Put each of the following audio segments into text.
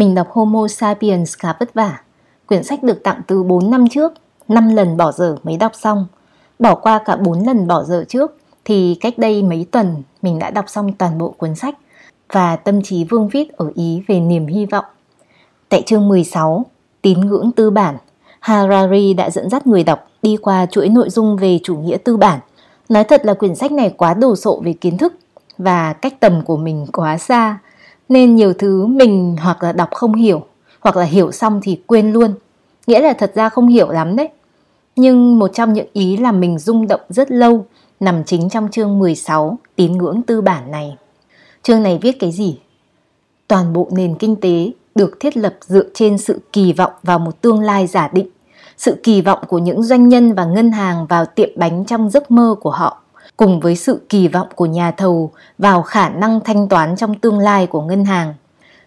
Mình đọc Homo sapiens khá vất vả. Quyển sách được tặng từ 4 năm trước, 5 lần bỏ dở mới đọc xong. Bỏ qua cả 4 lần bỏ dở trước thì cách đây mấy tuần mình đã đọc xong toàn bộ cuốn sách và tâm trí vương vít ở Ý về niềm hy vọng. Tại chương 16, tín ngưỡng tư bản, Harari đã dẫn dắt người đọc đi qua chuỗi nội dung về chủ nghĩa tư bản. Nói thật là quyển sách này quá đồ sộ về kiến thức và cách tầm của mình quá xa, nên nhiều thứ mình hoặc là đọc không hiểu, hoặc là hiểu xong thì quên luôn. Nghĩa là thật ra không hiểu lắm đấy. Nhưng một trong những ý làm mình rung động rất lâu nằm chính trong chương 16 tín ngưỡng tư bản này. Chương này viết cái gì? Toàn bộ nền kinh tế được thiết lập dựa trên sự kỳ vọng vào một tương lai giả định, sự kỳ vọng của những doanh nhân và ngân hàng vào tiệm bánh trong giấc mơ của họ, cùng với sự kỳ vọng của nhà thầu vào khả năng thanh toán trong tương lai của ngân hàng.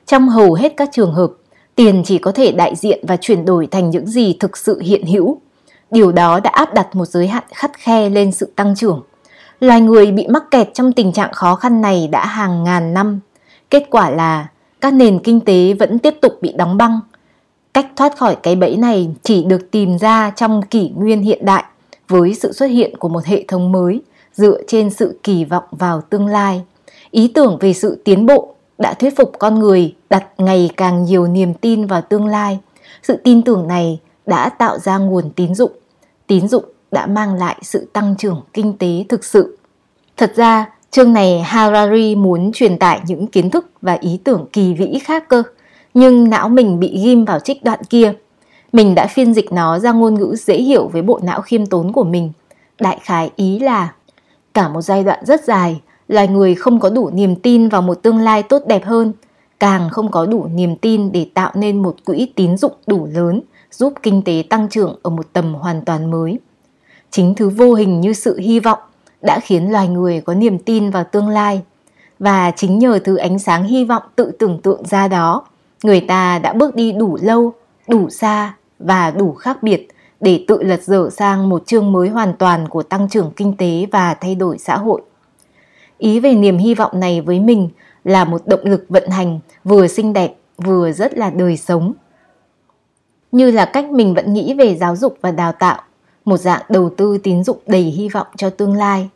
Trong hầu hết các trường hợp, tiền chỉ có thể đại diện và chuyển đổi thành những gì thực sự hiện hữu. Điều đó đã áp đặt một giới hạn khắt khe lên sự tăng trưởng. Loài người bị mắc kẹt trong tình trạng khó khăn này đã hàng ngàn năm. Kết quả là các nền kinh tế vẫn tiếp tục bị đóng băng. Cách thoát khỏi cái bẫy này chỉ được tìm ra trong kỷ nguyên hiện đại với sự xuất hiện của một hệ thống mới dựa trên sự kỳ vọng vào tương lai. Ý tưởng về sự tiến bộ đã thuyết phục con người đặt ngày càng nhiều niềm tin vào tương lai. Sự tin tưởng này đã tạo ra nguồn tín dụng. Tín dụng đã mang lại sự tăng trưởng kinh tế thực sự. Thật ra, chương này Harari muốn truyền tải những kiến thức và ý tưởng kỳ vĩ khác cơ, nhưng não mình bị ghim vào trích đoạn kia. Mình đã phiên dịch nó ra ngôn ngữ dễ hiểu với bộ não khiêm tốn của mình. Đại khái ý là cả một giai đoạn rất dài, loài người không có đủ niềm tin vào một tương lai tốt đẹp hơn, càng không có đủ niềm tin để tạo nên một quỹ tín dụng đủ lớn giúp kinh tế tăng trưởng ở một tầm hoàn toàn mới. Chính thứ vô hình như sự hy vọng đã khiến loài người có niềm tin vào tương lai và chính nhờ thứ ánh sáng hy vọng tự tưởng tượng ra đó, người ta đã bước đi đủ lâu, đủ xa và đủ khác biệt để tự lật dở sang một chương mới hoàn toàn của tăng trưởng kinh tế và thay đổi xã hội. Ý về niềm hy vọng này với mình là một động lực vận hành vừa xinh đẹp vừa rất là đời sống. Như là cách mình vẫn nghĩ về giáo dục và đào tạo, một dạng đầu tư tín dụng đầy hy vọng cho tương lai.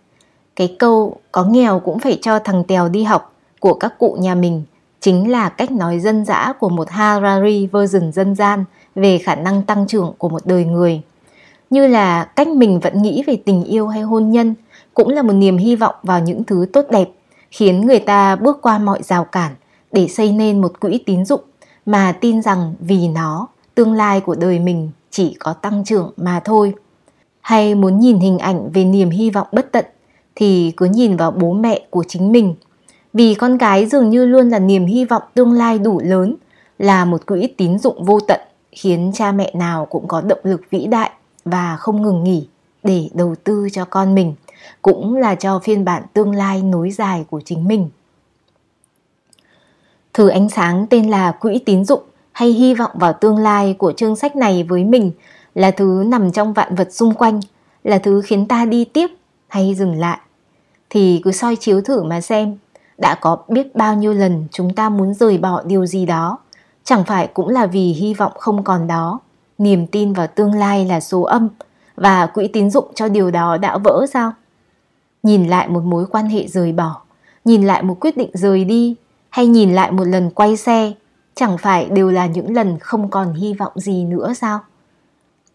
Cái câu có nghèo cũng phải cho thằng Tèo đi học của các cụ nhà mình chính là cách nói dân dã của một Harari version dân gian về khả năng tăng trưởng của một đời người. Như là cách mình vẫn nghĩ về tình yêu hay hôn nhân cũng là một niềm hy vọng vào những thứ tốt đẹp khiến người ta bước qua mọi rào cản để xây nên một quỹ tín dụng mà tin rằng vì nó tương lai của đời mình chỉ có tăng trưởng mà thôi hay muốn nhìn hình ảnh về niềm hy vọng bất tận thì cứ nhìn vào bố mẹ của chính mình. Vì con cái dường như luôn là niềm hy vọng tương lai đủ lớn, là một quỹ tín dụng vô tận khiến cha mẹ nào cũng có động lực vĩ đại và không ngừng nghỉ để đầu tư cho con mình, cũng là cho phiên bản tương lai nối dài của chính mình. Thử ánh sáng tên là quỹ tín dụng hay hy vọng vào tương lai của chương sách này với mình là thứ nằm trong vạn vật xung quanh, là thứ khiến ta đi tiếp hay dừng lại. Thì cứ soi chiếu thử mà xem, đã có biết bao nhiêu lần chúng ta muốn rời bỏ điều gì đó, chẳng phải cũng là vì hy vọng không còn đó, niềm tin vào tương lai là số âm và quỹ tín dụng cho điều đó đã vỡ sao? Nhìn lại một mối quan hệ rời bỏ, nhìn lại một quyết định rời đi hay nhìn lại một lần quay xe, chẳng phải đều là những lần không còn hy vọng gì nữa sao?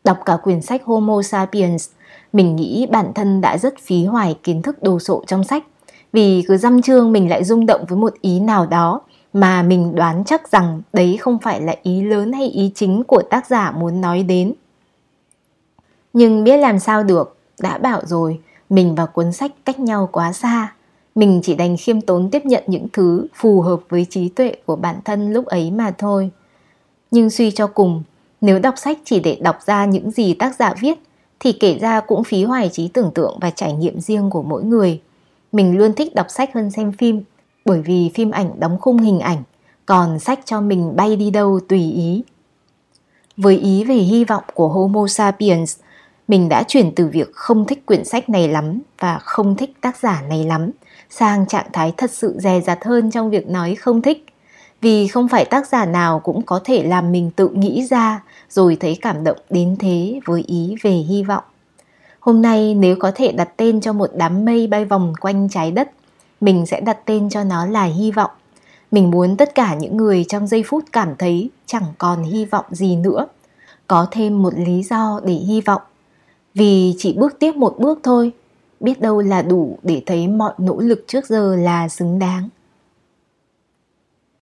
Đọc cả quyển sách Homo sapiens, mình nghĩ bản thân đã rất phí hoài kiến thức đồ sộ trong sách. Vì cứ dăm chương mình lại rung động với một ý nào đó mà mình đoán chắc rằng đấy không phải là ý lớn hay ý chính của tác giả muốn nói đến. Nhưng biết làm sao được, đã bảo rồi, mình và cuốn sách cách nhau quá xa. Mình chỉ đành khiêm tốn tiếp nhận những thứ phù hợp với trí tuệ của bản thân lúc ấy mà thôi. Nhưng suy cho cùng, nếu đọc sách chỉ để đọc ra những gì tác giả viết thì kể ra cũng phí hoài trí tưởng tượng và trải nghiệm riêng của mỗi người. Mình luôn thích đọc sách hơn xem phim bởi vì phim ảnh đóng khung hình ảnh, còn sách cho mình bay đi đâu tùy ý. Với ý về hy vọng của Homo sapiens, mình đã chuyển từ việc không thích quyển sách này lắm và không thích tác giả này lắm sang trạng thái thật sự dè dặt hơn trong việc nói không thích Vì không phải tác giả nào cũng có thể làm mình tự nghĩ ra rồi thấy cảm động đến thế với ý về hy vọng. Hôm nay nếu có thể đặt tên cho một đám mây bay vòng quanh trái đất, mình sẽ đặt tên cho nó là hy vọng. Mình muốn tất cả những người trong giây phút cảm thấy chẳng còn hy vọng gì nữa, có thêm một lý do để hy vọng. Vì chỉ bước tiếp một bước thôi, biết đâu là đủ để thấy mọi nỗ lực trước giờ là xứng đáng.